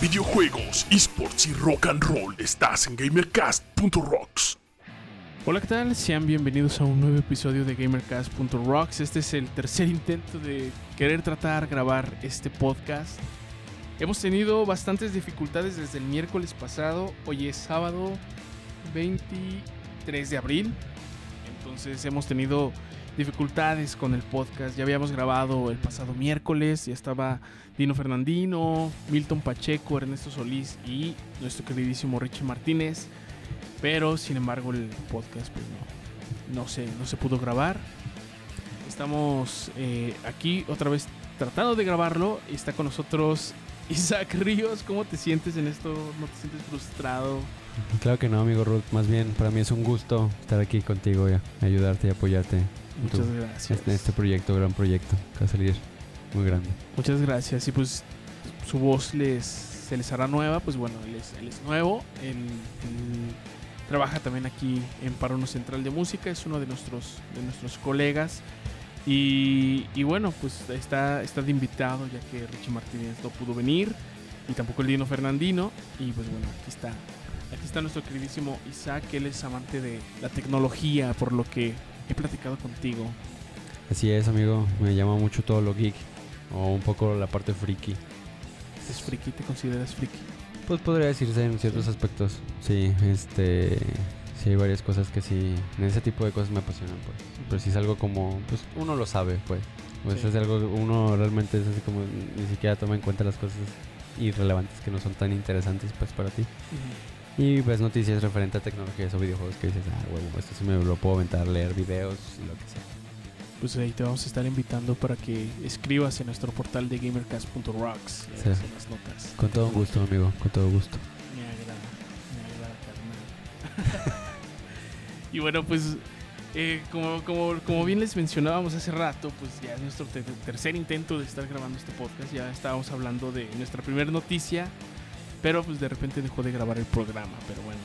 videojuegos, esports y rock and roll, estás en gamercast.rocks. Hola, ¿qué tal? Sean bienvenidos a un nuevo episodio de GamerCast.rocks. Este es el tercer intento de querer tratar grabar este podcast. Hemos tenido bastantes dificultades desde el miércoles pasado. Hoy es sábado 23 de abril. Entonces hemos tenido dificultades con el podcast. Ya habíamos grabado el pasado miércoles. Ya estaba Dino Fernandino, Milton Pacheco, Ernesto Solís y nuestro queridísimo Richie Martínez. Pero sin embargo el podcast pues no, no, se, no se pudo grabar. Estamos eh, aquí otra vez tratando de grabarlo. Está con nosotros Isaac Ríos. ¿Cómo te sientes en esto? ¿No te sientes frustrado? Claro que no, amigo Ruth. Más bien, para mí es un gusto estar aquí contigo y ayudarte y apoyarte. Muchas gracias. Este, este proyecto, gran proyecto, que va a salir muy grande. Muchas gracias. Y pues su voz les, se les hará nueva. Pues bueno, él es, él es nuevo. Él, él trabaja también aquí en Parono Central de Música. Es uno de nuestros, de nuestros colegas. Y, y bueno, pues está, está de invitado ya que Richie Martínez no pudo venir. Y tampoco el Dino Fernandino. Y pues bueno, aquí está. Aquí está nuestro queridísimo Isaac. Él es amante de la tecnología, por lo que he platicado contigo. Así es, amigo. Me llama mucho todo lo geek o un poco la parte friki. ¿Es friki? ¿Te consideras friki? Pues podría decirse en ciertos aspectos. Sí, este. Sí, hay varias cosas que sí. En ese tipo de cosas me apasionan, pues. Pero si es algo como. Pues uno lo sabe, pues. Pues Sí. es algo uno realmente es así como. Ni siquiera toma en cuenta las cosas irrelevantes que no son tan interesantes, pues, para ti. Y pues noticias referente a tecnologías o videojuegos que dices, ah, huevo, esto sí me lo puedo aventar, leer videos y lo que sea. Pues ahí te vamos a estar invitando para que escribas en nuestro portal de gamercast.rocks Sí. las notas. Con todo gusto, amigo, con todo gusto. Me agrada, me agrada, carnal. y bueno, pues eh, como, como, como bien les mencionábamos hace rato, pues ya es nuestro te- tercer intento de estar grabando este podcast. Ya estábamos hablando de nuestra primera noticia, pero pues de repente dejó de grabar el programa. Pero bueno,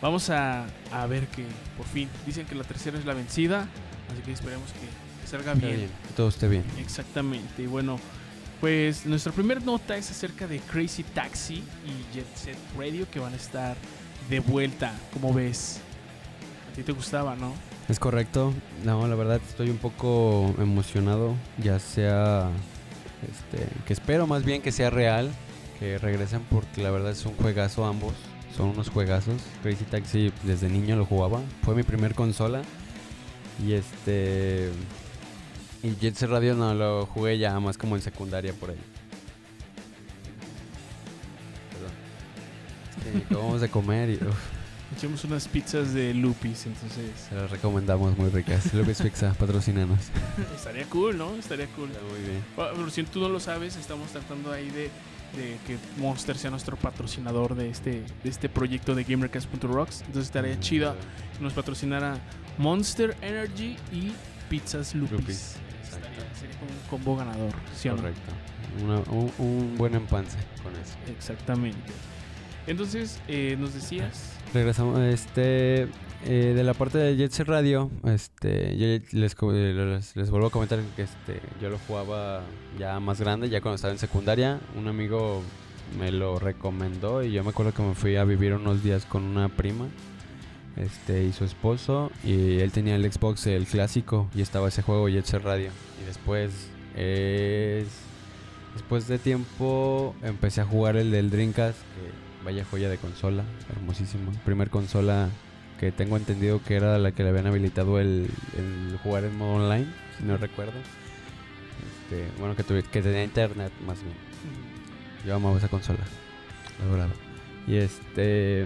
vamos a, a ver que por fin dicen que la tercera es la vencida, así que esperemos que, que salga bien. bien, que todo esté bien. Exactamente. Y bueno, pues nuestra primera nota es acerca de Crazy Taxi y Jet Set Radio que van a estar de vuelta. ¿Cómo ves? A ti te gustaba, ¿no? Es correcto. No, la verdad estoy un poco emocionado, ya sea este, que espero más bien que sea real, que regresen porque la verdad es un juegazo ambos. Son unos juegazos. Crazy Taxi desde niño lo jugaba. Fue mi primer consola. Y este y Jet Set Radio no lo jugué ya más como en secundaria por ahí. Perdón. Que acabamos de comer y uf, Echamos unas pizzas de Lupis, entonces se las recomendamos muy ricas. Lupis Pizza, patrocinanos. estaría cool, ¿no? Estaría cool. Está muy bien. Bueno, pero si tú no lo sabes, estamos tratando ahí de, de que Monster sea nuestro patrocinador de este, de este proyecto de GamerCast.rocks. Entonces estaría chida que nos patrocinara Monster Energy y Pizzas Lupis. Lupis, exacto. Estaría- Sería como un combo ganador, ¿sí o no? Correcto. Una- un, un buen empance con eso. Exactamente. Entonces, eh, nos decías. Regresamos este eh, de la parte de Jet Set Radio, este yo eh, les, les vuelvo a comentar que este yo lo jugaba ya más grande, ya cuando estaba en secundaria, un amigo me lo recomendó y yo me acuerdo que me fui a vivir unos días con una prima. Este y su esposo y él tenía el Xbox el clásico y estaba ese juego Jet Set Radio y después es después de tiempo empecé a jugar el del Dreamcast que vaya joya de consola hermosísimo primer consola que tengo entendido que era la que le habían habilitado el, el jugar en modo online si no recuerdo este, bueno que, tuvi- que tenía internet más bien yo amaba esa consola. La adoraba. Y este.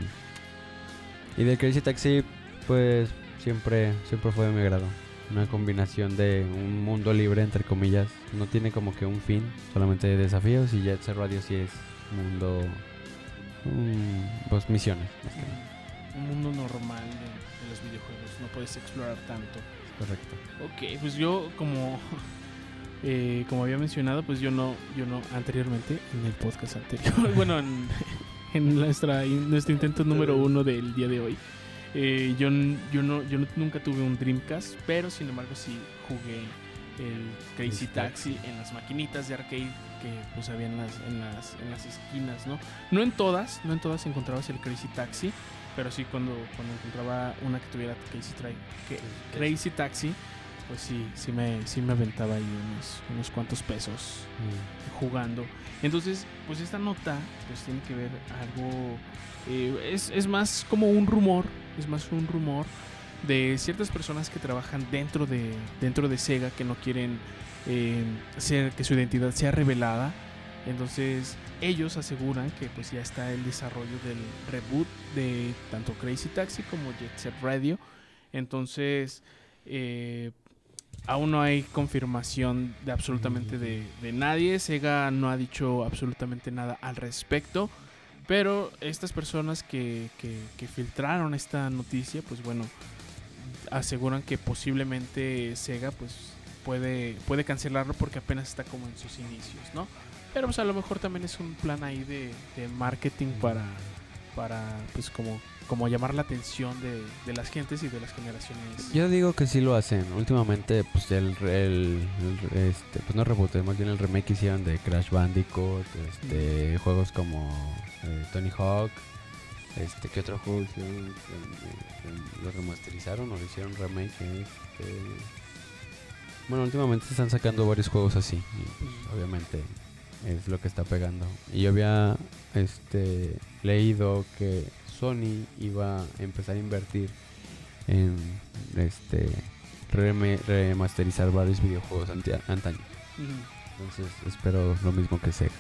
Y del Crazy Taxi, pues siempre, siempre fue de mi agrado. Una combinación de un mundo libre, entre comillas. No tiene como que un fin, solamente desafíos. Y Jet Set Radio sí es mundo. mm, pues misiones, más que nada. Un mundo normal de, de los videojuegos. No puedes explorar tanto. Correcto. Ok, pues yo como eh, como había mencionado, pues yo no yo no anteriormente en el podcast anterior, bueno en, en nuestra en nuestro intento número uno del día de hoy, eh, yo yo no yo no- nunca tuve un Dreamcast, pero sin embargo sí jugué el Crazy Crazy Taxi en las maquinitas de arcade que pues había en las, en las, en las esquinas, ¿no? No en todas, no en todas encontrabas el Crazy Taxi, pero sí cuando, cuando encontraba una que tuviera Crazy, que- Crazy Taxi, pues sí, sí me, sí me aventaba ahí unos, unos cuantos pesos Mm. jugando. Entonces, pues esta nota pues tiene que ver algo, eh, es, es más como un rumor, es más un rumor de ciertas personas que trabajan dentro de, dentro de Sega que no quieren eh, ser, que su identidad sea revelada. Entonces ellos aseguran que pues ya está el desarrollo del reboot de tanto Crazy Taxi como Jet Set Radio. Entonces eh, aún no hay confirmación de absolutamente de, nadie. Sega no ha dicho absolutamente nada al respecto. Pero estas personas que, que- que filtraron esta noticia, pues bueno, aseguran que posiblemente Sega pues puede, puede cancelarlo porque apenas está como en sus inicios, ¿no? Pero pues a lo mejor también es un plan ahí de, de marketing para, para pues como, como llamar la atención de, de las gentes y de las generaciones. Yo digo que sí lo hacen. Últimamente, pues el, el- el- este, pues no reboot, más bien el remake que hicieron de Crash Bandicoot, este, juegos como eh, Tony Hawk, este, ¿qué otro juego hicieron? ¿Lo remasterizaron o lo hicieron remake? Este, bueno, últimamente se están sacando varios juegos así, y pues, obviamente es lo que está pegando. Y yo había este, leído que Sony iba a empezar a invertir en este remasterizar varios videojuegos. Ujú. Entonces espero lo mismo que Sega.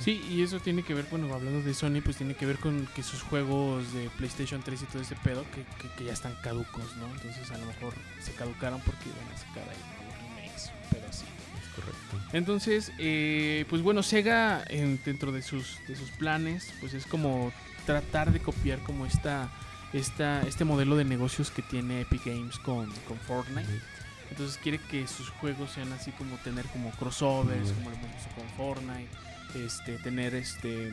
Sí, y eso tiene que ver, bueno, hablando de Sony, pues tiene que ver con que sus juegos de PlayStation 3 y todo ese pedo, que, que- que ya están caducos, ¿no? Entonces a lo mejor se caducaron porque iban a sacar ahí remakes, pero sí. Entonces, eh, pues bueno, Sega en- dentro de sus, de sus planes, pues es como tratar de copiar como esta, esta, este modelo de negocios que tiene Epic Games con, con Fortnite. Entonces quiere que sus juegos sean así como tener como crossovers, como lo hemos visto con Fortnite, este, tener este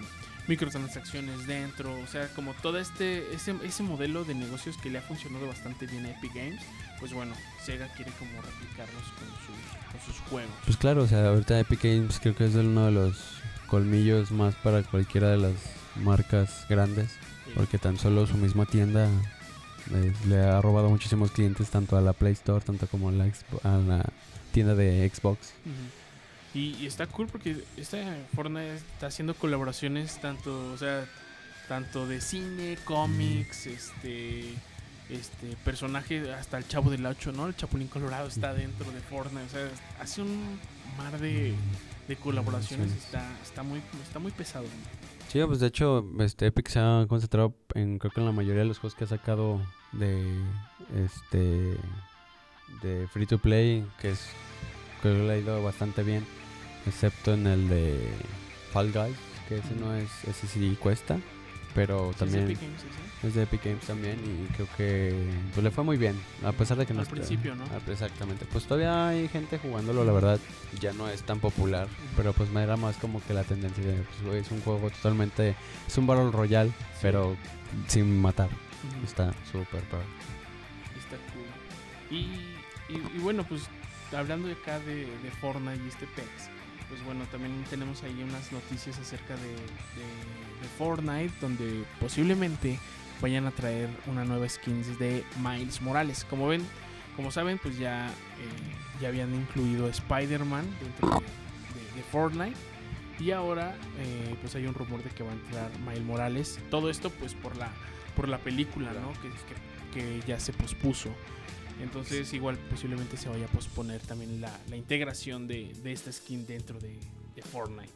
microtransacciones dentro, o sea, como todo este ese, ese modelo de negocios que le ha funcionado bastante bien a Epic Games, pues bueno, Sega quiere como replicarlos con, sus- con sus juegos. Pues claro, o sea, ahorita Epic Games creo que es uno de los colmillos más para cualquiera de las marcas grandes, Sí. porque tan solo su misma tienda eh, le ha robado muchísimos clientes tanto a la Play Store, tanto como a la, a la tienda de Xbox. Ujú. Y, y está cool porque esta Fortnite está haciendo colaboraciones tanto, o sea, tanto de cine, cómics, este, este personaje, hasta el Chavo del 8, ¿no? El Chapulín Colorado está dentro de Fortnite, o sea, hace un mar de, de colaboraciones, Colaboraciones. está, está muy, está muy pesado. Sí, pues de hecho, este Epic se ha concentrado en creo que en la mayoría de los juegos que ha sacado de este de free to play, que es creo que le ha ido bastante bien, excepto en el de Fall Guys, que ese no es ese sí cuesta, pero Sí, es también Games, es de Epic Games también y creo que pues le fue muy bien, a pesar de que no Al principio, ¿no? ah, Exactamente. Pues todavía hay gente jugándolo, la verdad, ya no es tan popular, pero pues me era más como que la tendencia de pues, es un juego totalmente es un Battle Royale, pero sin matar. Está súper padre. Está cool. Y, y- y bueno, pues hablando de acá de, de Fortnite y este PEX, pues bueno, también tenemos ahí unas noticias acerca de, Fortnite, donde posiblemente vayan a traer una nueva skins de Miles Morales. Como ven, como saben, pues ya, eh, ya habían incluido Spider-Man dentro de, Fortnite. Y ahora eh, pues hay un rumor de que va a entrar Miles Morales. Todo esto pues por la, por la película, ¿no? Que, que ya se pospuso. Entonces igual posiblemente se vaya a posponer también la, la integración de, de esta skin dentro de, de Fortnite.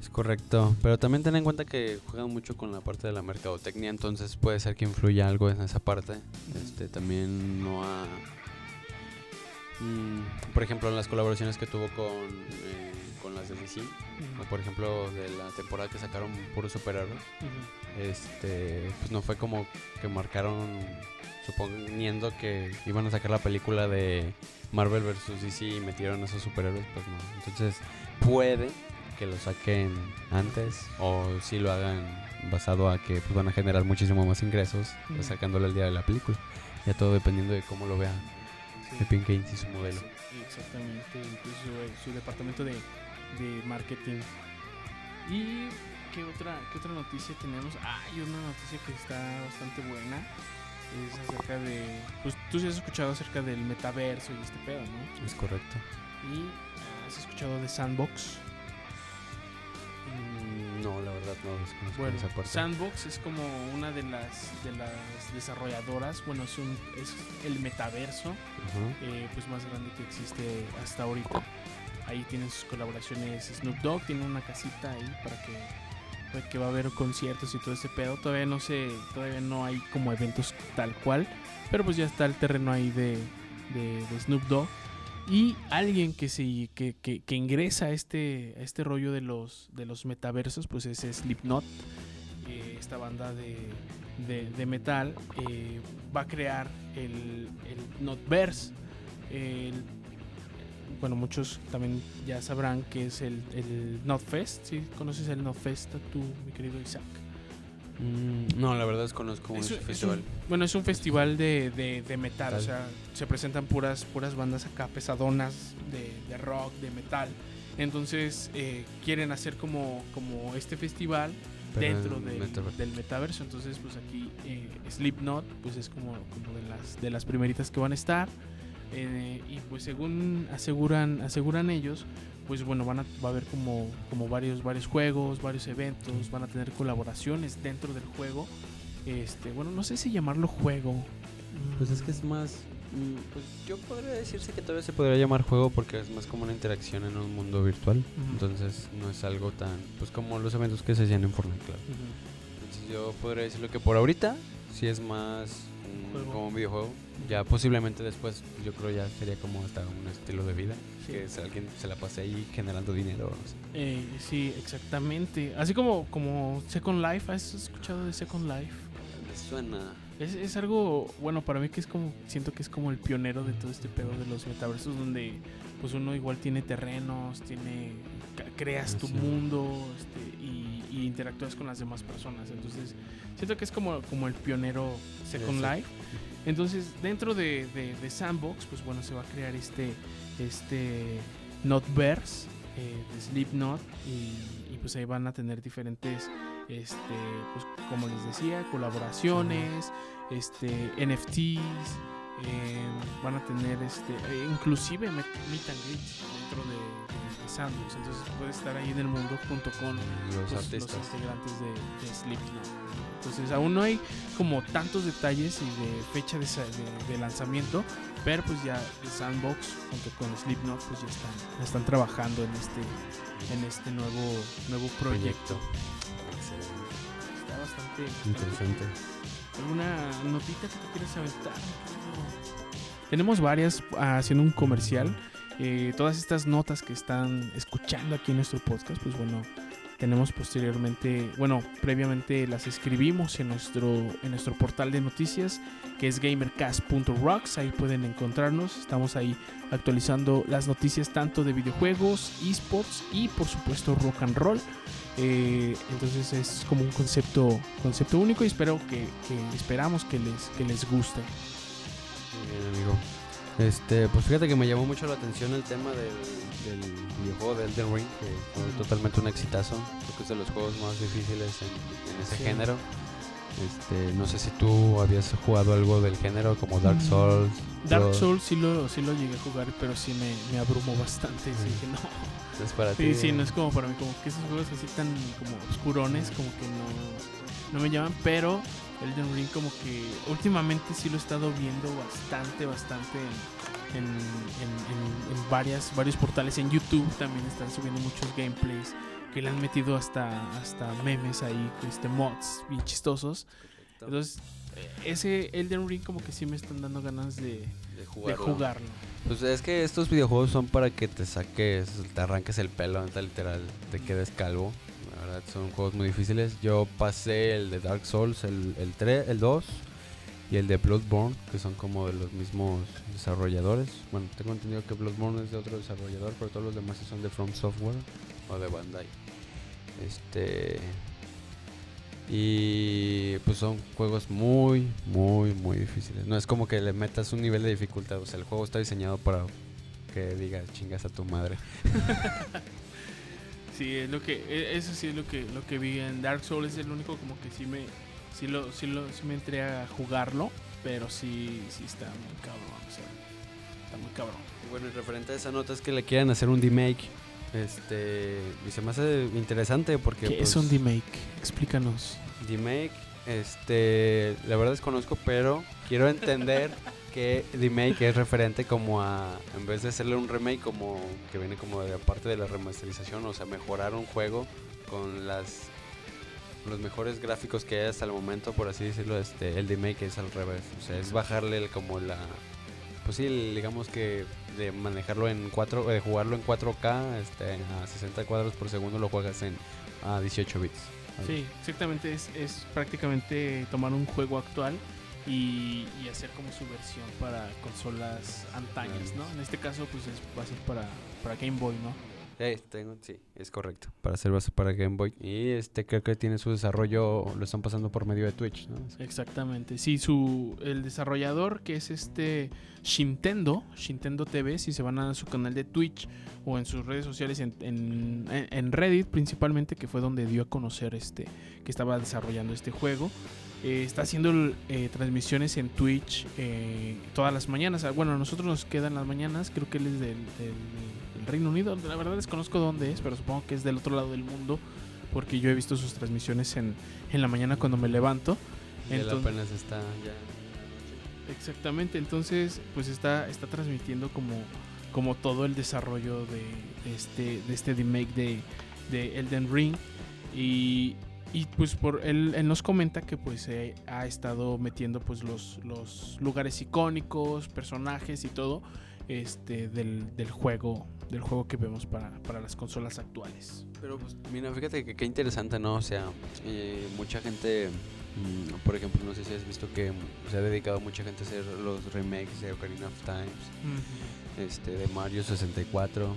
Es correcto, pero también ten en cuenta que juegan mucho con la parte de la mercadotecnia, entonces puede ser que influya algo en esa parte. Este también no ha Mm, por ejemplo, en las colaboraciones que tuvo con, eh, con las de DC, o por ejemplo de la temporada que sacaron puros superhéroes, Ujú. Este, pues no fue como que marcaron, suponiendo que iban a sacar la película de Marvel vs DC y metieron a esos superhéroes, pues no. Entonces puede que lo saquen antes o si lo hagan basado a que pues, van a generar muchísimo más ingresos Ujú. sacándolo el día de la película. Ya todo dependiendo de cómo lo vea Sí. Epic Games y su modelo. Exactamente, incluso su, su departamento de, de marketing. ¿Y qué otra, qué otra noticia tenemos? Ah, hay una noticia que está bastante buena. Es acerca de. Pues tú sí has escuchado acerca del metaverso y este pedo, ¿no? Es correcto. Y ah, has escuchado de Sandbox. Mm, No, la verdad no desconozco Bueno, esa parte. Sandbox es como una de las de las desarrolladoras. Bueno, es un es el metaverso eh, pues más grande que existe hasta ahorita. Ahí tienen sus colaboraciones Snoop Dogg, tiene una casita ahí para que que va a haber conciertos y todo ese pedo. Todavía no sé, todavía no hay como eventos tal cual, pero pues ya está el terreno ahí de, de, Snoop Dogg. Y alguien que, se, que, que, ingresa a este, a este rollo de los, de los metaversos, pues es Slipknot, eh, esta banda de, de, metal, eh, va a crear el, el Notverse. Bueno, muchos también ya sabrán que es el, el Notfest. ¿sí? ¿Conoces el Notfest tú, mi querido Isaac? Mm, no, la verdad desconozco Es ese un- es festival. un- bueno, es un festival de, de- de metal, o Metal. sea, se presentan puras, puras bandas acá pesadonas de, de rock, de metal. Entonces eh, quieren hacer como, como este festival Pero dentro en del, metaverso. del metaverso. Entonces, pues aquí eh, Slipknot, pues es como, como de las de las primeritas que van a estar. Eh, y pues según aseguran aseguran ellos, pues bueno, van a, va a haber como, como varios, varios juegos, varios eventos, van a tener colaboraciones dentro del juego. Este, bueno, no sé si llamarlo juego. Mm, Pues es que es más. mm, Pues yo podría decirse que todavía se podría llamar juego porque es más como una interacción en un mundo virtual. Entonces no es algo tan. Pues como los eventos que se hacían en Fortnite, claro. Entonces yo podría decirlo que por ahorita sí es más Juego. como un videojuego. Ya posiblemente después yo creo ya sería como hasta un estilo de vida. Sí. Que si alguien se la pase ahí generando dinero. No sé. Eh, sí, exactamente. Así como, como Second Life, ¿has escuchado de Second Life? Me suena. Es, es algo, bueno, para mí que es como, siento que es como el pionero de todo este pedo de los metaversos donde pues uno igual tiene terrenos, tiene, creas tu Sí. mundo este, y, y interactúas con las demás personas. Entonces, siento que es como, como el pionero Second. Life. Entonces, dentro de, de- de Sandbox, pues bueno, se va a crear este, este Notverse eh, de Slipknot y, y pues ahí van a tener diferentes, este, pues como les decía, colaboraciones, este, NFTs, eh, van a tener este, eh, inclusive meet and greet dentro de, de- Sandbox. Entonces puedes estar ahí en el mundo junto con Los los integrantes de, de Slipknot. Entonces aún no hay como tantos detalles y de fecha de, sa- de- de lanzamiento, pero pues ya Sandbox junto con Slipknot pues ya están, ya están trabajando en este, en este nuevo, nuevo proyecto. Excelente. Está bastante Interesante. ¿Alguna notita que te quieras aventar? Tenemos varias ah, haciendo un comercial. Eh, todas estas notas que están escuchando aquí en nuestro podcast, pues bueno, tenemos posteriormente, bueno, previamente las escribimos en nuestro, en nuestro portal de noticias, que es gamercast.rocks. Ahí pueden encontrarnos. Estamos ahí actualizando las noticias tanto de videojuegos, esports y por supuesto rock and roll. Eh, entonces es como un concepto, concepto único y espero que, esperamos que les, que les guste. Bien, amigo. Este, pues fíjate que me llamó mucho la atención el tema del, del videojuego de Elden Ring, que fue totalmente un exitazo. Creo que es de los juegos más difíciles en, en ese Sí. género. Este, no sé si tú habías jugado algo del género como Dark Mm, Souls. Dark Souls sí lo, sí lo llegué a jugar, pero sí me, me abrumó bastante. Sí, dije, no. Es para Sí, ti. sí, no es como para mí, como que esos juegos así tan como oscurones, como que no, no me llaman, pero Elden Ring como que últimamente sí lo he estado viendo bastante, bastante en, en, en- en- en varias, varios portales. En YouTube también están subiendo muchos gameplays que le han metido hasta, hasta memes ahí, este, mods bien chistosos. Entonces, ese Elden Ring como que sí me están dando ganas de, de de jugarlo. jugarlo. Pues es que estos videojuegos son para que te saques, te arranques el pelo, literal, te quedes calvo. Son juegos muy difíciles. Yo pasé el de Dark Souls, el, el 3, el 2 y el de Bloodborne, que son como de los mismos desarrolladores. Bueno, tengo entendido que Bloodborne es de otro desarrollador, pero todos los demás son de From Software o de Bandai. Este. Y pues son juegos muy, muy, muy difíciles. No es como que le metas un nivel de dificultad. O sea, el juego está diseñado para que digas chingas a tu madre. Sí, es lo que e- eso sí es lo que lo que vi en Dark Souls es el único como que sí me sí lo sí lo sí me entré a jugarlo, pero sí sí está muy cabrón, o sea, está muy cabrón. Y bueno, y referente a esa nota es que le quieren hacer un remake. Este, y se me hace interesante porque ¿Qué es pues, un remake? Explícanos. remake, este, la verdad desconozco, pero quiero entender que remake es referente como a, en vez de hacerle un remake como que viene como de parte de la remasterización, o sea, mejorar un juego con las los mejores gráficos que hay hasta el momento, por así decirlo, este, el remake es al revés, o sea, es bajarle el- como la, pues sí, el- digamos que de manejarlo en 4, de jugarlo en 4K, este, a 60 cuadros por segundo lo juegas en a 18 bits. Sí, exactamente es, es prácticamente tomar un juego actual y, y hacer como su versión para consolas antañas, ¿no? En este caso pues es, va a ser para, para Game Boy, ¿no? Eh, sí, es correcto. Para hacer base para Game Boy. Y este creo que tiene su desarrollo, lo están pasando por medio de Twitch, ¿no? Exactamente. Sí, su el desarrollador que es este Shintendo, Shintendo TV, si se van a su canal de Twitch o en sus redes sociales en, en- en Reddit principalmente, que fue donde dio a conocer este que estaba desarrollando este juego. eh, está haciendo eh, transmisiones en Twitch eh, todas las mañanas. Ah, Bueno, a nosotros nos quedan las mañanas. Creo que él es del- Reino Unido. La verdad desconozco dónde es, pero supongo que es del otro lado del mundo. Porque yo he visto sus transmisiones en, en la mañana cuando me levanto. Y él Entonces- apenas está ya. Exactamente, entonces pues está, está transmitiendo como, como todo el desarrollo de, de este, de este remake de, de Elden Ring y, y, pues por él, él nos comenta que pues eh, ha estado metiendo pues los, los lugares icónicos, personajes y todo este del, del juego del juego que vemos para, para las consolas actuales. Pero pues, mira, fíjate que qué interesante, ¿no? O sea, eh, mucha gente, mm, por ejemplo, no sé si has visto que se ha dedicado mucha gente a hacer los remakes de Ocarina of Times, este, de Mario 64,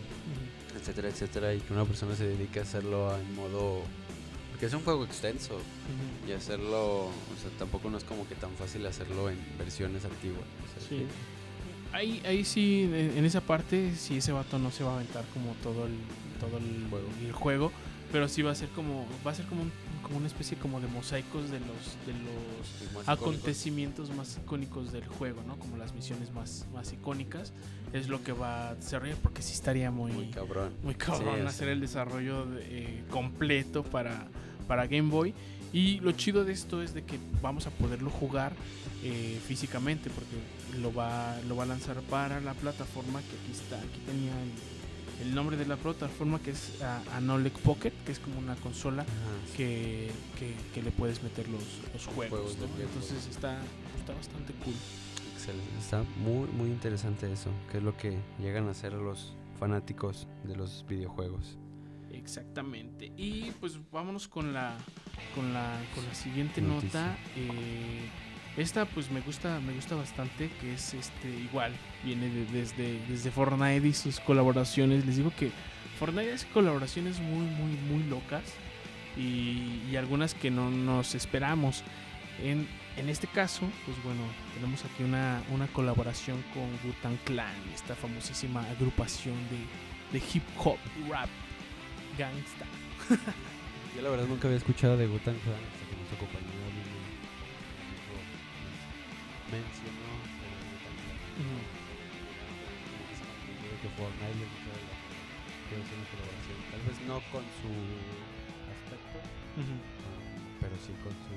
etcétera, etcétera, y que una persona se dedica a hacerlo en modo... Porque es un juego extenso, y hacerlo, o sea, tampoco no es como que tan fácil hacerlo en versiones antiguas. o sea, Sí. Ahí, ahí sí, en esa parte, sí ese vato no se va a aventar como todo el, todo el Juego. el juego, pero sí va a ser como, va a ser como, un- como una especie como de mosaicos de los, de los más icónico. acontecimientos más icónicos del juego, ¿no? Como las misiones más, más icónicas, es lo que va a desarrollar, porque sí estaría muy, Muy cabrón. muy cabrón Sí, hacer sea. el desarrollo de- eh, completo para, para Game Boy. Y lo chido de esto es de que vamos a poderlo jugar eh, físicamente porque lo va, lo va a lanzar para la plataforma que aquí está. Aquí tenía el, el nombre de la plataforma que es ah, Anolec Pocket, que es como una consola que, que- que le puedes meter los, los juegos. Entonces está, está bastante cool. Excelente. Está muy, muy interesante eso, que es lo que llegan a hacer los fanáticos de los videojuegos. Exactamente. Y pues vámonos con la con la con la siguiente Noticia. nota. Eh, esta pues me gusta me gusta bastante que es este igual viene de- desde desde Fortnite y sus colaboraciones. Les digo que Fortnite hace colaboraciones muy muy muy locas y, algunas que no nos esperamos. En, en este caso, pues bueno, tenemos aquí una, una colaboración con Wu-Tang Clan, esta famosísima agrupación de, de hip hop rap gangsta. Yo la verdad nunca había escuchado de Gutan Clan hasta que nuestro compañero mencionó. Como que Fortnite que una colaboración. Tal vez no con su aspecto, pero sí con su,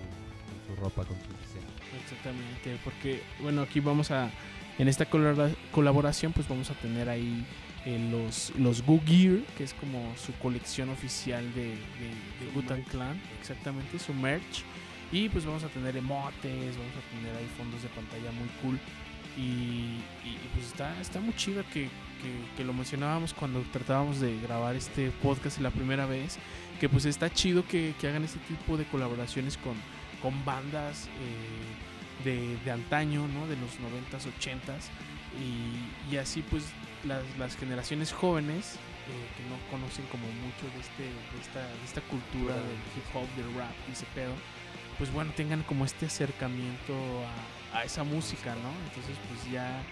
con su ropa, con su diseño. Exactamente, porque bueno, aquí vamos a, en esta colaboración pues vamos a tener ahí eh, los, los Goo Gear, que es como su colección oficial de, de, de merch. Clan, exactamente, su merch. Y pues vamos a tener emotes, vamos a tener ahí fondos de pantalla muy cool. Y, y- pues está, está muy chido que, que- que lo mencionábamos cuando tratábamos de grabar este podcast la primera vez. Que pues está chido que, que hagan este tipo de colaboraciones con, con bandas eh, de, de antaño, ¿no? De los 90s, 80s. Y, y así pues las, las generaciones jóvenes eh, que no conocen como mucho de, este, de, esta, de esta cultura del hip hop, del rap y ese pedo, pues bueno, tengan como este acercamiento a, a esa música, ¿no? Entonces pues ya,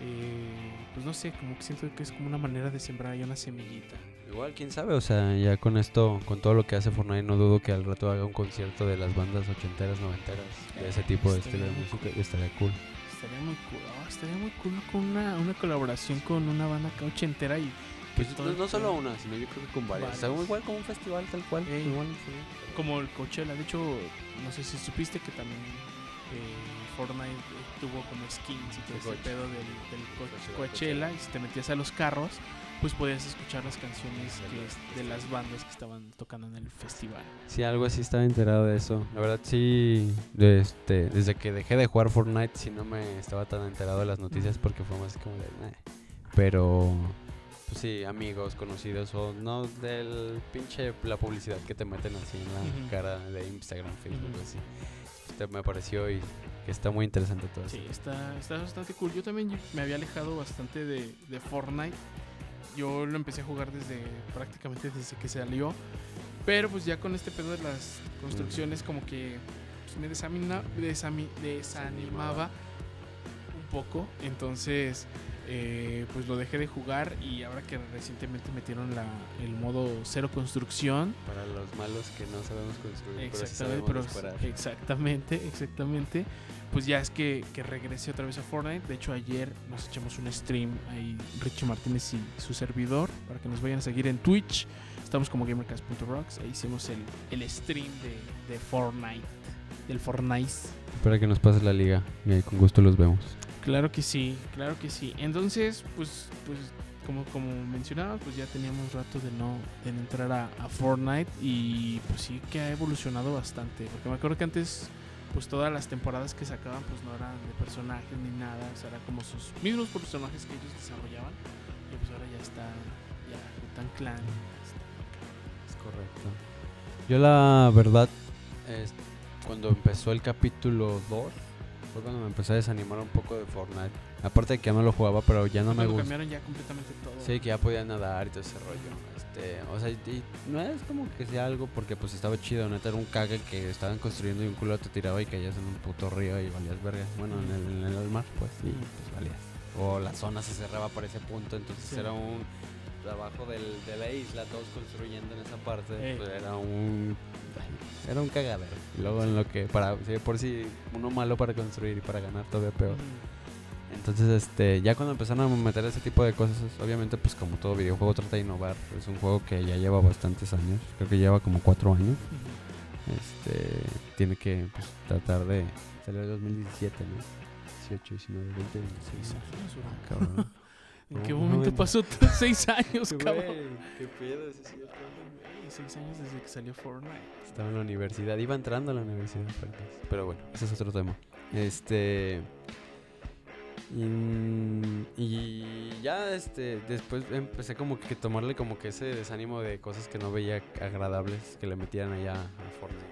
eh, pues no sé, como que siento que es como una manera de sembrar ahí una semillita. Igual, quién sabe, o sea, ya con esto, con todo lo que hace Fortnite, no dudo que al rato haga un concierto de las bandas ochenteras, noventeras, de ese tipo de estilo de música, cool. y estaría cool. Estaría muy cool, oh, estaría muy cool con una, una colaboración con una banda ochentera y Pues todo no, solo una, sino yo creo que con varias. O sea, Varias. igual como un festival tal cual. Ey. igual, sí. como el Coachella. De hecho, no sé si supiste que también eh, Fortnite eh, tuvo como skins y todo ese pedo del, del Co- Coachella, Coachella. Y si te metías a los carros, pues podías escuchar las canciones que de las bandas que estaban tocando en el festival. Sí, algo así estaba enterado de eso. La verdad sí, este, desde que dejé de jugar Fortnite sí no me estaba tan enterado de las noticias porque fue más como de... "Nah". Pero, pues sí, amigos, conocidos o no del pinche la publicidad que te meten así en la cara de Instagram, Facebook, Ujú. así. Este me pareció y que está muy interesante todo Sí, eso. está, está bastante cool. Yo también me había alejado bastante de, de Fortnite. Yo lo empecé a jugar desde prácticamente desde que salió. Pero pues ya con este pedo de las construcciones como que pues, me desamina- desami- desanimaba un poco. Entonces eh, pues lo dejé de jugar y ahora que recientemente metieron la, el modo cero construcción. Para los malos que no sabemos construir, pero sí Exactamente, sabemos pero exactamente, exactamente. Pues ya es que, que regrese otra vez a Fortnite. De hecho, ayer nos echamos un stream ahí, Richie Martínez y su servidor, para que nos vayan a seguir en Twitch. Estamos como gamercast.rocks. Ahí hicimos el, el stream de, de Fortnite, del Fortnite. Espera que nos pases la liga y ahí con gusto los vemos. Claro que sí, claro que sí. Entonces, pues, pues como, como mencionaba, pues ya teníamos rato de no, de entrar a, Fortnite y pues sí que ha evolucionado bastante. Porque me acuerdo que antes, pues todas las temporadas que sacaban, pues no eran de personajes ni nada, o sea, era como sus mismos personajes que ellos desarrollaban. Y pues ahora ya está, ya tan clan. Es correcto. Yo la verdad, es, cuando empezó el capítulo 2, fue cuando me empecé a desanimar un poco de Fortnite. Aparte de que ya no lo jugaba, pero ya no me gusta. cambiaron ya completamente todo. Sí, que ya podía nadar y todo ese rollo. Este, o sea, y- y no es como que sea algo porque pues estaba chido, neta era un cague que estaban construyendo y un culo te tiraba y caías en un puto río y valías verga. Bueno, en el, en el mar, pues sí, pues valías. O la zona se cerraba por ese punto, entonces Sí. era un abajo del, de la isla, todos construyendo en esa parte, Ey. pues era un era un cagadero. Y luego en lo que para por si uno malo para construir y para ganar todavía peor. Entonces, este, ya cuando empezaron a meter ese tipo de cosas, obviamente, pues como todo videojuego trata de innovar. Es un juego que ya lleva bastantes años, creo que lleva como cuatro años. Este, tiene que pues, tratar de salir en 2017, ¿no? 18, 19, 20, 26. Seis años, bro. Cabrón. ¿En qué No, momento no, pasó seis años, cabrón? qué pedo. Güey, Seis años desde que salió Fortnite. Estaba en la universidad, iba entrando a la universidad. Pero bueno, ese es otro tema. Este. Y, y ya este después empecé como que tomarle como que ese desánimo de cosas que no veía agradables que le metían allá a Fortnite.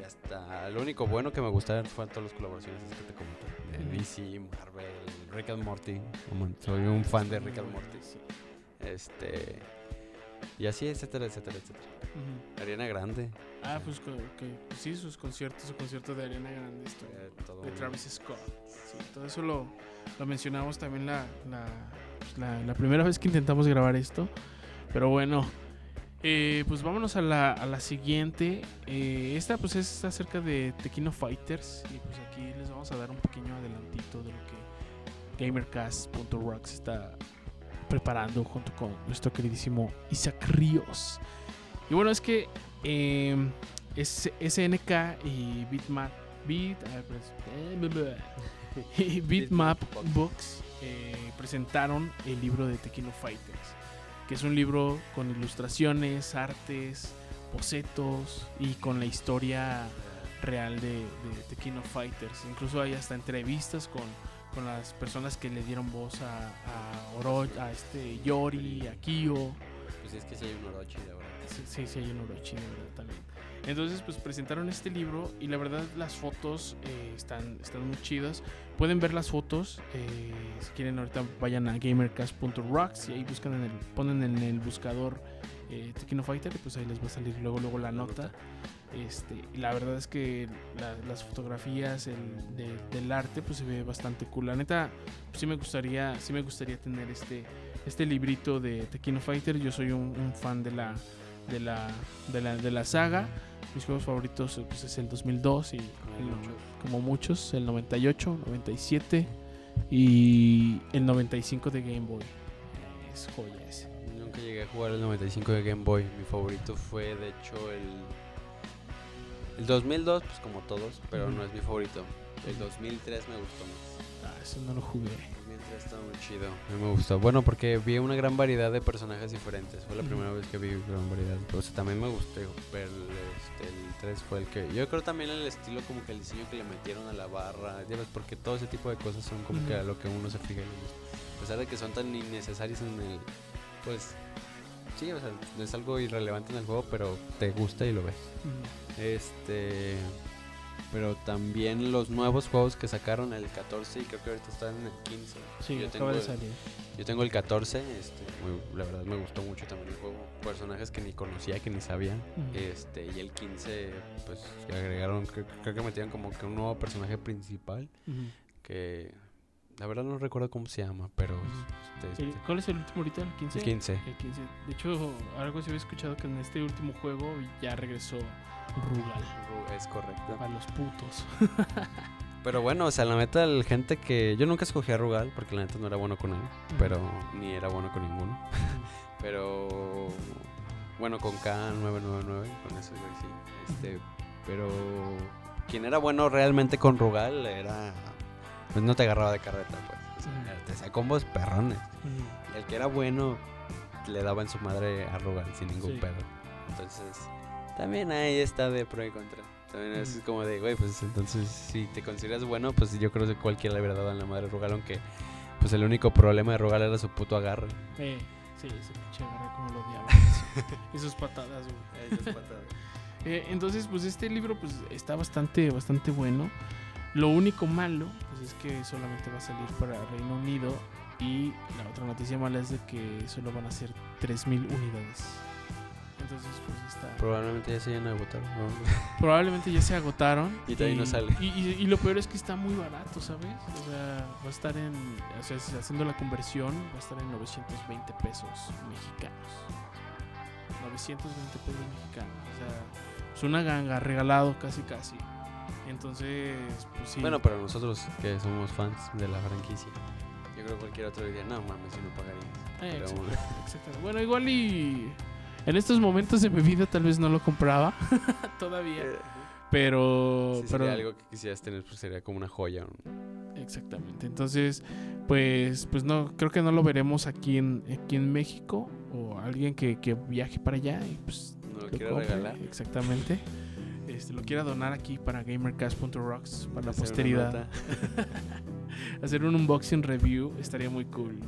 Y hasta lo único bueno que me gustaban fueron todas las colaboraciones que te comenté. De. DC, Marvel, Rick and Morty. Soy un fan de Rick and Morty. Este. Y así, etcétera, etcétera, etcétera. Ujú. Ariana Grande. Ah, pues pues sí, sus conciertos, su concierto de Ariana Grande, esto, eh, todo de Travis Scott. Sí, todo eso lo, lo mencionamos también la, la, pues la, la primera vez que intentamos grabar esto. Pero bueno, eh, pues vámonos a la, a la siguiente. Eh, esta pues es acerca de Tequino Fighters. Y pues aquí les vamos a dar un pequeño adelantito de lo que Gamercast.rocks está preparando junto con nuestro queridísimo Isaac Ríos. Y bueno, es que eh, es SNK y Bitmap, Bit, y Bitmap Books eh, presentaron el libro de Tequino Fighters, que es un libro con ilustraciones, artes, bocetos y con la historia real de, de Tequino Fighters. Incluso hay hasta entrevistas con, con las personas que le dieron voz a, a Oro, a este Yori, a Kyo. Pues es que sí hay un Orochi, la verdad. Sí, sí, sí, hay un Orochi, de verdad, también. Entonces, pues presentaron este libro y la verdad las fotos eh, están, están muy chidas. Pueden ver las fotos. eh, si quieren, ahorita vayan a gamercast.rocks y ahí buscan en el, ponen en el buscador eh, Tequino Fighter y pues ahí les va a salir luego, luego la La nota. Este, la verdad es que la- las fotografías, el, de- del arte, pues se ve bastante cool. La neta, pues, sí me gustaría, sí me gustaría tener este, este librito de Tequino Fighter. Yo soy un, un fan de la, de la, de la, de la saga. Mis juegos favoritos pues, es el 2002 y Como el- muchos. como muchos, el 98, 97 y el 95 de Game Boy. Es joya ese. Nunca llegué a jugar el 95 de Game Boy. Mi favorito fue, de hecho, el. El 2002, pues como todos, pero no es mi favorito. El 2003 me gustó más. Ah, ese no lo jugué. El 2003 estaba muy chido. A mí me gustó. Bueno, porque vi una gran variedad de personajes diferentes. Fue la primera vez que vi gran variedad. Pero o sea, también me gustó. Pero este, el 3 fue el que. Yo creo también el estilo, como que el diseño que le metieron a la barra. Ya ves, porque todo ese tipo de cosas son como que a lo que uno se fija y le gusta. A pesar de que son tan innecesarios en el. Pues. Sí, o sea, es algo irrelevante en el juego, pero te gusta y lo ves. Este. Pero también los nuevos juegos que sacaron, el 14 y creo que ahorita están en el 15. Sí, yo, acaba tengo, de el- salir. yo tengo el 14, este, muy- la verdad me gustó mucho también el juego. Personajes que ni conocía, que ni sabía. Este, y el 15, pues agregaron, creo, creo que metieron como que un nuevo personaje principal. Que la verdad no recuerdo cómo se llama, pero. Este, ¿El- ¿Cuál es el último ahorita? ¿El 15? el 15. El 15. De hecho, algo se había escuchado que en este último juego ya regresó Rugal. Es correcto. Para los putos. Pero bueno, o sea, la neta, la gente que. Yo nunca escogí a Rugal porque la neta no era bueno con él. Pero ni era bueno con ninguno. Pero. Bueno, con K999, con güey sí. Este. Pero. Quien era bueno realmente con Rugal era. Pues no te agarraba de carreta, pues. O sea, Ujú. te hacía combos perrones. Y el que era bueno le daba en su madre a Rugal sin ningún Sí. pedo. Entonces, también ahí está de pro y contra. También es Ujú. como de, güey, pues entonces si te consideras bueno, pues yo creo que cualquiera le hubiera dado en la madre a Rugal, aunque pues el único problema de Rugal era su puto agarre. Eh, sí, ese pinche agarre como lo odiaba. Y sus patadas, güey. Eh, entonces, pues este libro pues está bastante, bastante bueno. Lo único malo, pues es que solamente va a salir para Reino Unido. Y la otra noticia mala es de que solo van a ser 3.000 unidades. Entonces, pues está... Probablemente ya se hayan agotado. ¿no? Probablemente ya se agotaron. Y todavía no sale. Y, y- y lo peor es que está muy barato, ¿sabes? O sea, va a estar en... O sea, haciendo la conversión, va a estar en 920 pesos mexicanos. 920 pesos mexicanos. O sea, es una ganga, regalado casi casi. Entonces, pues sí. Bueno, para nosotros que somos fans de la franquicia, yo creo que cualquier otro diría, no mames, yo no pagaría. Eh, Pero exacto, bueno. exacto. Bueno, igual y... En estos momentos de mi vida tal vez no lo compraba todavía. Pero... Si pero sería algo que quisieras tener, pues sería como una joya. ¿no? Exactamente. Entonces, pues, pues no, creo que no lo veremos aquí en, aquí en México. O alguien que, que viaje para allá y pues No lo lo quiero regalar. Exactamente. Este, lo quiera donar aquí para gamercast.rocks para la Hacer posteridad. Hacer un unboxing review estaría muy cool.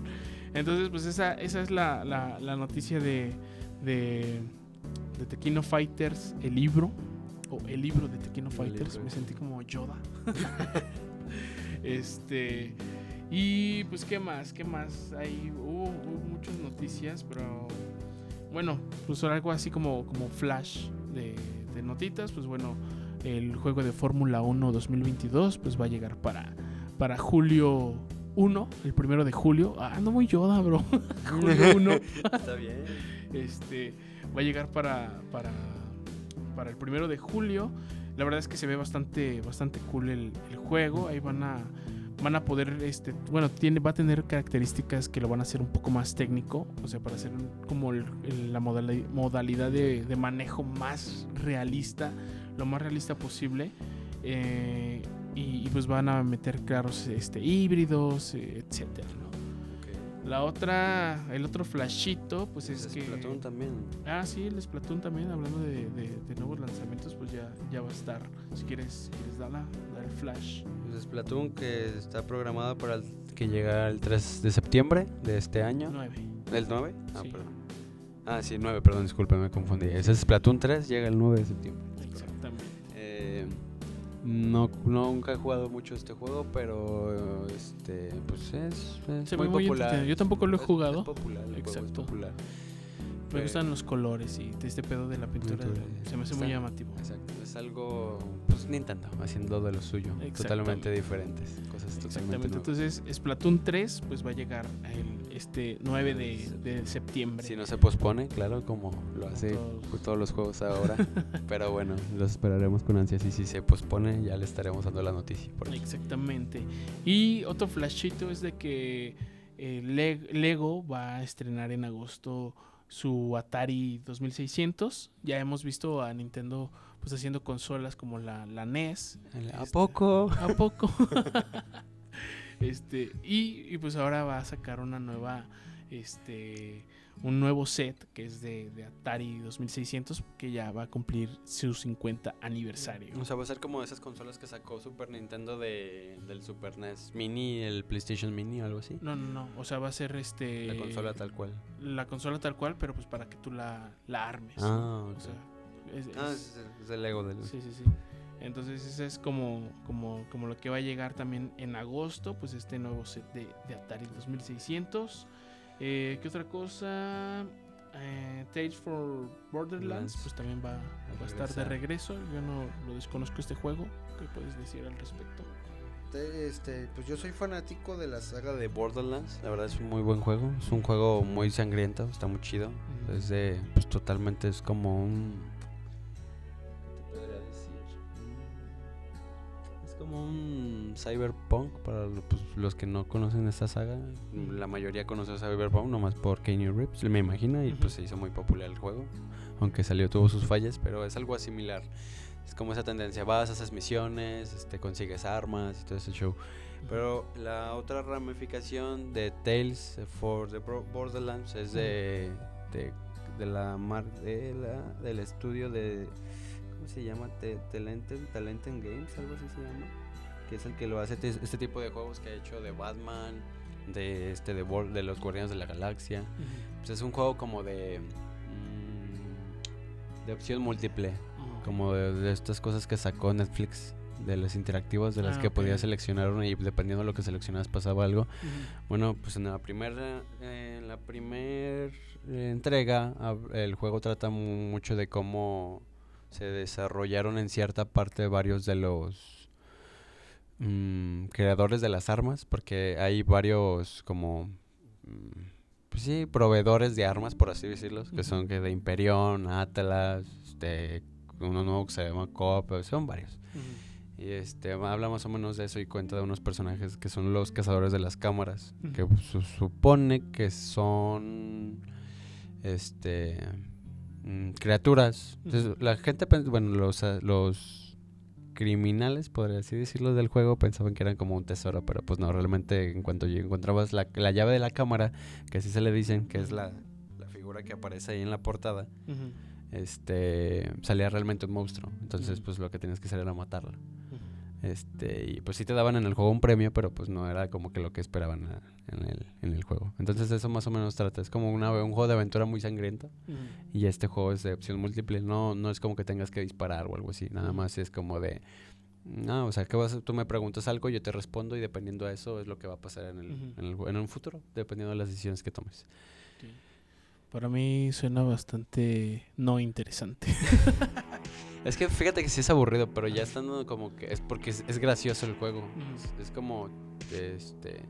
Entonces, pues esa, esa es la, la- la noticia de, de, de Tequino Fighters, el libro. O el libro de Tequino Fighters. Me sentí como Yoda. este. Y pues, ¿qué más? ¿Qué más? Hay, hubo, hubo muchas noticias, pero bueno, pues algo así como, como flash de, de notitas. Pues bueno, el juego de Fórmula 1 2022 pues va a llegar para, para julio 1, el primero de julio. Ah, ando muy Yoda, bro. julio 1. Está bien. Este va a llegar para, para, para el primero de julio. La verdad es que se ve bastante, bastante cool el, el juego. Ahí van a, van a poder, este, bueno, tiene, va a tener características que lo van a hacer un poco más técnico. O sea, para hacer como el- la modali- modalidad de, manejo más realista, lo más realista posible. Eh, y, y pues van a meter carros este, híbridos, eh, etcétera, ¿no? La otra, el otro flashito, pues es, que... Splatoon también. Ah, sí, el Splatoon también, hablando de, de- de nuevos lanzamientos, pues ya, ya va a estar. Si quieres, quieres dala, dar el flash. Pues Splatoon que está programado para el- que llega el 3 de septiembre de este año. 9. ¿El 9? Ah, Sí. perdón. Ah, sí, 9, perdón, disculpe, me confundí. Ese es Splatoon 3, llega el 9 de septiembre. No, nunca he jugado mucho este juego, pero este, pues es, muy muy popular. Yo tampoco lo he jugado. Es popular, es Exacto. popular. Me gustan los colores y este pedo de la pintura. Se me hace muy llamativo. Exacto, es algo, pues Nintendo, haciendo de lo suyo, totalmente diferentes, cosas totalmente Exactamente. Entonces, Splatoon 3 pues va a llegar el, este 9 de, de septiembre. Si no se pospone, claro, como lo hace Todos. con todos los juegos ahora, pero bueno, los esperaremos con ansias y si se pospone ya le estaremos dando la noticia. Por. Exactamente. Y otro flashito es de que eh, Le- Lego va a estrenar en agosto su Atari 2600. Ya hemos visto a Nintendo pues haciendo consolas como la, la NES. ¿A Este- poco? ¿A poco? este, y, y pues ahora va a sacar una nueva, este, un nuevo set que es de, de Atari 2600 que ya va a cumplir su 50 aniversario. O sea, va a ser como esas consolas que sacó Super Nintendo de, del Super NES Mini, el PlayStation Mini o algo así. No, no, no. O sea, va a ser este. La consola tal cual. La consola tal cual, pero pues para que tú la, la armes. Ah, O ok. sea, es- Ah, es- el Lego del... sí, sí, sí. Entonces, ese es como, como, como lo que va a llegar también en agosto, pues este nuevo set de, de Atari 2600. Eh, ¿Qué otra cosa? Eh, Tales for Borderlands, Lands. pues también va, va a estar de regreso. Yo no lo desconozco este juego. ¿Qué puedes decir al respecto? Te- Este, pues yo soy fanático de la saga de Borderlands. La verdad es un muy buen juego. Es un juego muy sangriento, está muy chido. Es de, pues totalmente es como un. Como un cyberpunk para pues, los que no conocen esta saga. La mayoría conoce cyberpunk nomás por Keanu Reeves, me imagino, y pues se hizo muy popular el juego. Aunque salió, tuvo sus fallas, pero es algo similar. Es como esa tendencia, vas, haces misiones, este, consigues armas y todo ese show. Pero la otra ramificación de Tales for the Borderlands es de, de, de la mar, de la, del estudio de ¿cómo se llama? Te- Talenten, Talenten Games, algo así se llama, que es el que lo hace te- este tipo de juegos que ha hecho de Batman, de este de, de los Guardianes de la Galaxia. Pues es un juego como de mm, de opción múltiple, Ujú. como de, de estas cosas que sacó Netflix de las interactivas de las Ah, que ok. podías seleccionar una y dependiendo de lo que seleccionabas pasaba algo. Ujú. Bueno, pues en la primera en la primer entrega el juego trata mu- mucho de cómo se desarrollaron en cierta parte varios de los mm, creadores de las armas, porque hay varios como mm, pues sí, proveedores de armas por así decirlo, que son que de Imperion, Atlas, este uno nuevo que se llama Coop, son varios. Y este habla más o menos de eso y cuenta de unos personajes que son los cazadores de las cámaras, que se supone que son este mm, criaturas. Entonces, la gente, bueno, los los criminales, podría así decirlo, del juego pensaban que eran como un tesoro, pero pues no, realmente en cuanto encontrabas la, la llave de la cámara, que así se le dicen, que es la, la figura que aparece ahí en la portada, este salía realmente un monstruo. Entonces, pues lo que tienes que hacer era matarlo. Este, y pues sí te daban en el juego un premio, pero pues no era como que lo que esperaban a- en el, en el juego. Entonces eso más o menos trata, es como una, un juego de aventura muy sangriento y este juego es de opción múltiple, no, no es como que tengas que disparar o algo así, nada más es como de, no, o sea, que vas, a- tú me preguntas algo, yo te respondo y dependiendo de eso es lo que va a pasar en el, Ujú. en el en un futuro, dependiendo de las decisiones que tomes. Sí. Para mí suena bastante no interesante. Es que fíjate que sí es aburrido, pero ya estando como que es porque es, es gracioso el juego. Es, es como este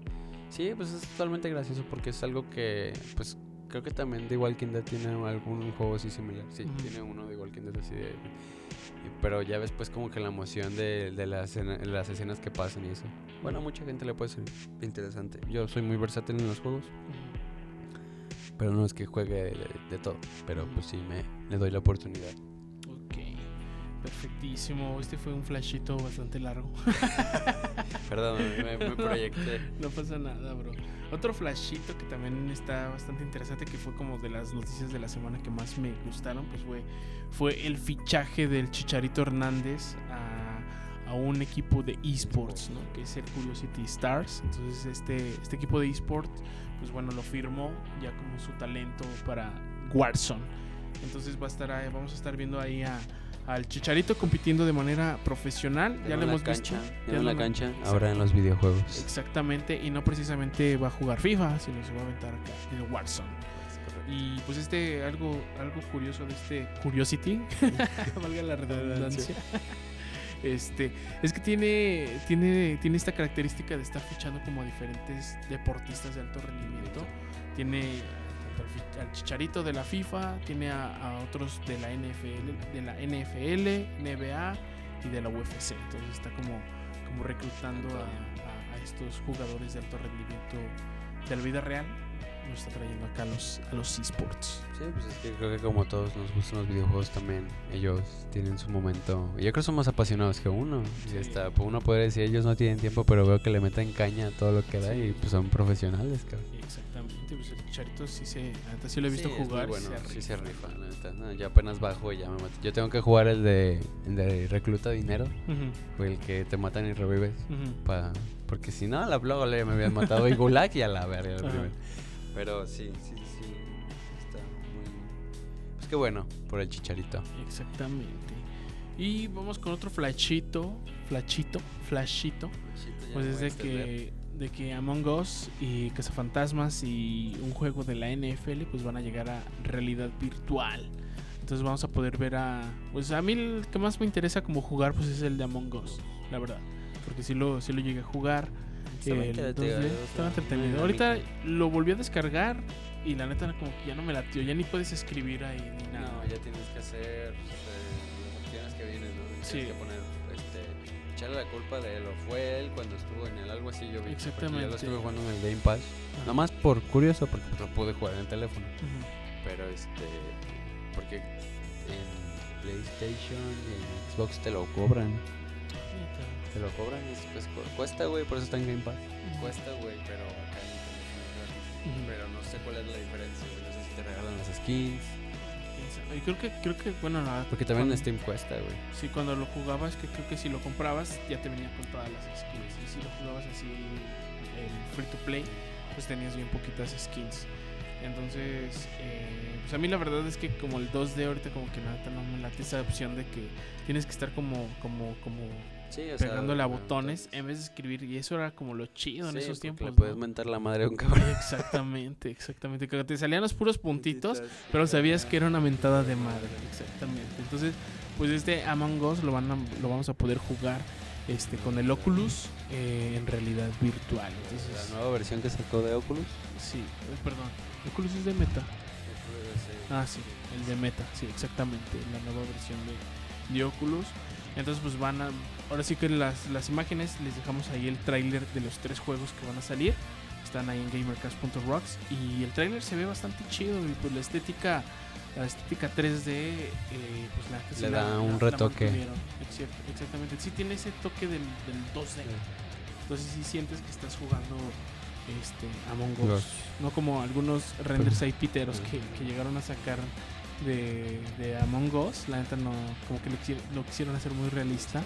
sí, pues es totalmente gracioso porque es algo que pues creo que también The Walking Dead tiene algún juego así similar. Sí, tiene uno de Walking Dead así de pero ya ves pues como que la emoción de, de las, las escenas que pasan y eso. Bueno, a mucha gente le puede ser interesante. Yo soy muy versátil en los juegos, pero no es que juegue de, de todo, pero pues sí me le doy la oportunidad. Perfectísimo. Este fue un flashito bastante largo. Perdón, me, me proyecté. no pasa nada, bro. Otro flashito que también está bastante interesante, que fue como de las noticias de la semana que más me gustaron, pues fue, fue el fichaje del Chicharito Hernández a, a un equipo de esports, ¿no? Que es el Curiosity Stars. Entonces este, este equipo de esports, pues bueno, lo firmó ya como su talento para Warzone. Entonces va a estar vamos a estar viendo ahí a, al Chicharito compitiendo de manera profesional. Ya, en lo hemos cancha, visto. ya ya en la cancha, ahora en los videojuegos. Exactamente, y no precisamente va a jugar FIFA, sino se va a aventar acá en el Warzone. Y pues este, algo, algo curioso de este Curiosity, valga la redundancia. Este, es que tiene, tiene, tiene esta característica de estar fichando como a diferentes deportistas de alto rendimiento. Tiene al al chicharito de la FIFA, tiene a, a otros de la NFL, de la NFL, NBA y de la UFC. Entonces está como, como reclutando a, a- a estos jugadores de alto rendimiento de la vida real. Nos está trayendo acá a los, a los esports. Sí, pues es que creo que como todos nos gustan los videojuegos también, ellos tienen su momento. Y yo creo que son más apasionados que uno. Y Sí. hasta pues, uno puede decir, ellos no tienen tiempo, pero veo que le meten caña a todo lo que da Sí. y pues son profesionales, cabrón. Pues el Chicharito sí se, neta sí lo he visto Sí, jugar. bueno, se sí se rifa. rifa, la neta. No, yo apenas bajo y ya me mato. Yo tengo que jugar el de, el de recluta dinero, o el que te matan y revives. Pa, porque si no, a la luego le me habían matado y Gulag y a la verga. Pero sí, sí, sí. Está muy. Pues qué bueno por el chicharito. Exactamente. Y vamos con otro flashito, flashito, flashito. Pues es de que, de que Among Us y Cazafantasmas y un juego de la NFL pues van a llegar a realidad virtual. Entonces vamos a poder ver a... Pues a mí el que más me interesa como jugar pues es el de Among Us, la verdad. Porque si lo, sí lo llegué a jugar. Estaba entretenido, 2D, o sea, estaba entretenido. Ahorita lo volví a descargar y la neta como que ya no me latió. Ya ni puedes escribir ahí ni nada. No, ya tienes que hacer eh, las opciones que vienen, ¿no? Sí. que poner, echarle la culpa de él o fue él cuando estuvo en el algo así yo vi. porque Yo Exactamente. lo estuve jugando en el Game Pass. Ajá. Nada más por curioso, porque lo pude jugar en el teléfono. Pero este, porque en PlayStation y en Xbox te lo cobran. Te lo cobran y pues cu- cuesta, güey, por eso está en Game Pass. Cuesta, güey, pero acá en el teléfono. Pero no sé cuál es la diferencia. No sé si te regalan las skins. Y creo que, creo que, bueno, nada. Porque también en cuando- Steam cuesta, güey. Sí, cuando lo jugabas, que creo que si lo comprabas ya te venía con todas las skins. Y si lo jugabas así en free to play, pues tenías bien poquitas skins. Entonces, eh, pues a mí la verdad es que como el 2D ahorita como que nada no me late esa opción de que tienes que estar como, como, como Sí, o pegándole a bueno, botones entonces- en vez de escribir. Y eso era como lo chido en Sí, esos porque tiempos. Le ¿no? puedes mentar la madre a un cabrón. Exactamente, exactamente. Que te salían los puros puntitos, pero sabías que era una mentada de madre. Exactamente. Entonces, pues este Among Us lo, van a- lo vamos a poder jugar este, con el Oculus eh, en realidad virtual. La Entonces, nueva versión que sacó de Oculus. sí, eh, perdón. Oculus es de Meta. Ah, sí, el de Meta, sí, exactamente. La nueva versión de, de Oculus. Entonces, pues van a. Ahora sí que las, las imágenes les dejamos ahí el tráiler de los tres juegos que van a salir. Están ahí en gamercast.rocks. Y el tráiler se ve bastante chido. Y pues la estética. La estética 3D, eh, pues la que sí Le da la- un la retoque. Exact- Exactamente. Sí tiene ese toque del, del 2D. Entonces sí sientes que estás jugando este Among Us. Los- No como algunos renders ahí piteros que, que llegaron a sacar de, de Among Us. La neta no, como que lo, quisi- lo quisieron hacer muy realista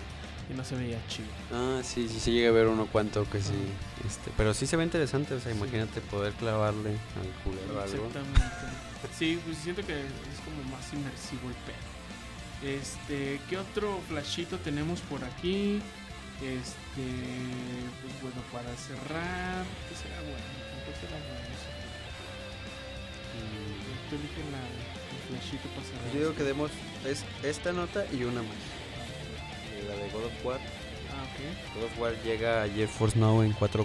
y no se veía chido. Ah, sí, sí, sí llegué a ver uno cuanto que sí. Este, pero sí se ve interesante, o sea, imagínate poder clavarle al culero algo. Exactamente. Sí, pues siento que es como más inmersivo el pedo. Este, ¿qué otro flashito tenemos por aquí? Este, pues bueno, para cerrar, ¿qué será bueno? ¿Qué será bueno? No sé. Mm, la, flashito. Yo digo que demos es esta nota y una más. Eh, La de God of War. Ah, ok. God of War llega a GeForce Now en 4K. Gran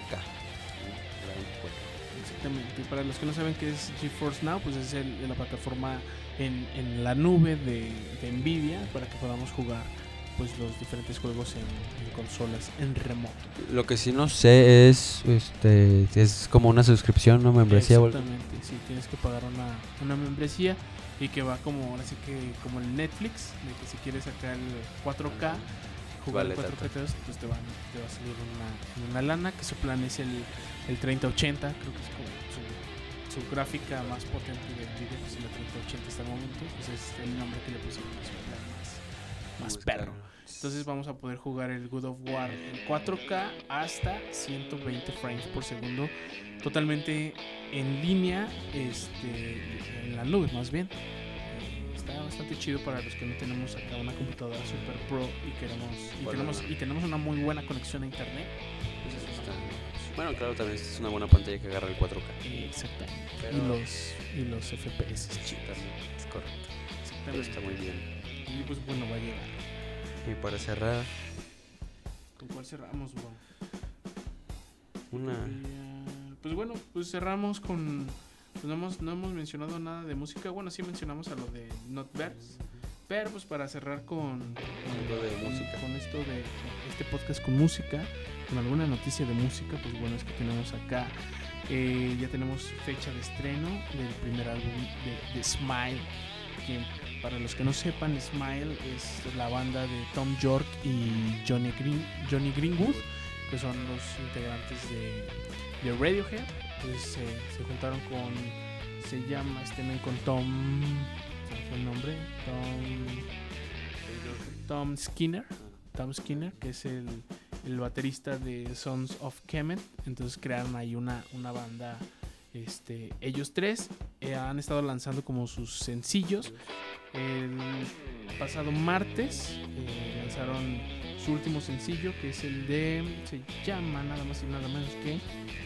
juego. Exactamente. Para los que no saben qué es GeForce Now, pues es el- la plataforma en, en la nube de, de Nvidia para que podamos jugar pues los diferentes juegos en, en consolas en remoto. Lo que sí no sé es, este, es como una suscripción, ¿no? Membresía. Exactamente, sí, tienes que pagar una, una membresía y que va como, ahora sí que como el Netflix, de que si quieres sacar el 4K, jugar Vale el 4K, tanto. pues te, van, te va a salir una, una lana, que su plan es el, el 3080, creo que es como su, su gráfica más potente de Nvidia, pues la 3080 hasta el momento, pues es el nombre que le pusieron a su plan más, perro. Entonces vamos a poder jugar el God of War en 4K hasta 120 frames por segundo, totalmente en línea, este, en la nube más bien. Eh, Está bastante chido para los que no tenemos acá una computadora super pro y queremos y Bueno, tenemos no. y tenemos una muy buena conexión a internet. Pues eso está Está- muy- Bueno, claro, también es una buena pantalla que agarra el 4K. Exactamente. Pero- Y los, y los FPS Sí, también, es correcto. Pero Exactamente. está muy bien. Y pues bueno, va a llegar. Y para cerrar, ¿Con cuál cerramos, bro? una... Pues bueno, pues cerramos con. Pues no hemos, no hemos mencionado nada de música. Bueno, sí mencionamos a lo de Notverse. Pero pues para cerrar con, con, Algo de música. con esto de este podcast con música, con alguna noticia de música, pues bueno, es que tenemos acá. eh, ya tenemos fecha de estreno del primer álbum de, de Smile. Que para los que no sepan, Smile es la banda de Tom York y Johnny, Green, Johnny Greenwood que son los integrantes de, de Radiohead. Pues se, juntaron con, se llama este men con Tom, ¿cuál fue el nombre? Tom, Tom Skinner, Tom Skinner, que es el, el baterista de Sons of Kemet. Entonces crearon ahí una, una banda, este, ellos tres eh, han estado lanzando como sus sencillos. El pasado martes eh, lanzaron su último sencillo, que es el de. Se llama nada más y nada menos que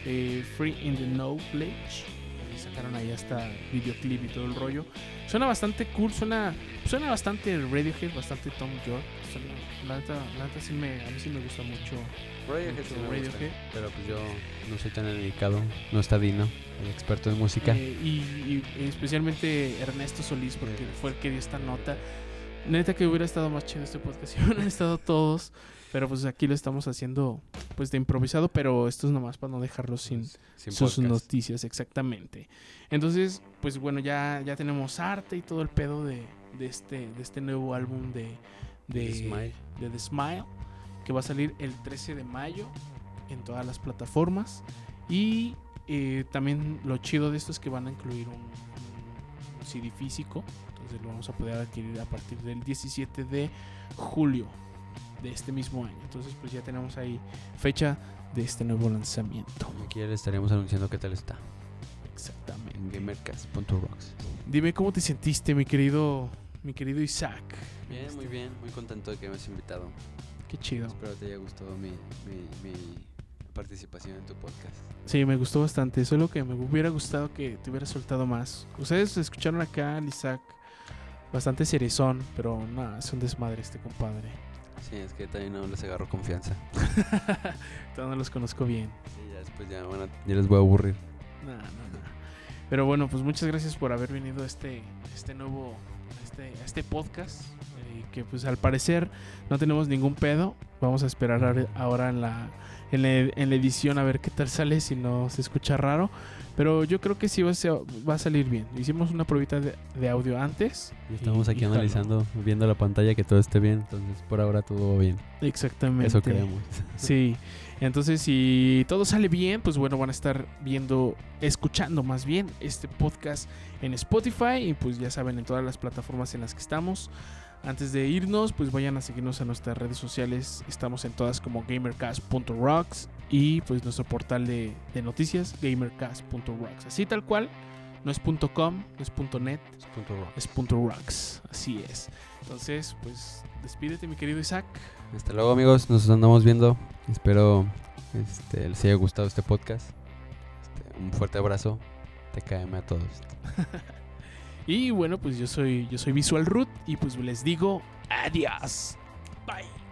eh, Free in the Knowledge. Y sacaron ahí hasta videoclip y todo el rollo. Suena bastante cool, suena, suena bastante Radiohead, bastante Tom York. Suena- la neta, la neta sí me, a mí sí me gusta mucho. Radiohead sí mucho gusta. Pero pues yo no soy tan dedicado. No está Dino, el experto en música. Eh, y, y especialmente Ernesto Solís, porque fue el que dio esta nota. Neta que hubiera estado más chido este podcast si hubieran estado todos. Pero pues aquí lo estamos haciendo pues de improvisado, pero esto es nomás para no dejarlo sin, Sin sus podcast. noticias, exactamente. Entonces, pues bueno, ya, ya tenemos arte y todo el pedo de, de este, de este nuevo álbum de, de, The Smile. de The Smile, que va a salir el 13 de mayo en todas las plataformas. Y eh, también lo chido de esto es que van a incluir un, un CD físico, entonces lo vamos a poder adquirir a partir del 17 de julio de este mismo año. Entonces, pues ya tenemos ahí fecha de este nuevo lanzamiento. Aquí ya le estaríamos anunciando qué tal está. Exactamente. En gamercast.rocks. Dime cómo te sentiste, mi querido, mi querido Isaac. Bien, Este, muy bien. Muy contento de que me hayas invitado. Qué chido. Espero te haya gustado mi, mi, mi participación en tu podcast. Sí, me gustó bastante. Solo que me hubiera gustado que te hubiera soltado más. Ustedes escucharon acá al Isaac bastante cerezón, pero nada, es un desmadre este compadre. Sí, es que también no les agarro confianza. Todavía no los conozco bien. Y ya después ya, a- ya les voy a aburrir. Pero bueno, pues muchas gracias por haber venido a este, este nuevo, a este, a este podcast. eh, que pues al parecer no tenemos ningún pedo. Vamos a esperar ahora en la, en la, en la edición a ver qué tal sale, si no se escucha raro. Pero yo creo que sí va a, ser- va a salir bien. Hicimos una pruebita de, de audio antes. Y estamos y- aquí y jaló. analizando, viendo la pantalla que todo esté bien. Entonces, por ahora todo va bien. Exactamente. Eso creemos. Sí, entonces si todo sale bien, pues bueno, van a estar viendo, escuchando más bien este podcast en Spotify y pues ya saben en todas las plataformas en las que estamos. Antes de irnos, pues vayan a seguirnos en nuestras redes sociales. Estamos en todas como gamercast.rocks y pues nuestro portal de, de noticias, gamercast.rocks. Así tal cual, no es .com, no es .net, Es punto rock. es .rocks. Así es. Entonces, pues despídete mi querido Isaac. Hasta luego amigos, nos andamos viendo. Espero este, les haya gustado este podcast. Este, un fuerte abrazo. TKM a todos. Y bueno, pues yo soy yo soy Visual Root y pues les digo adiós. Bye.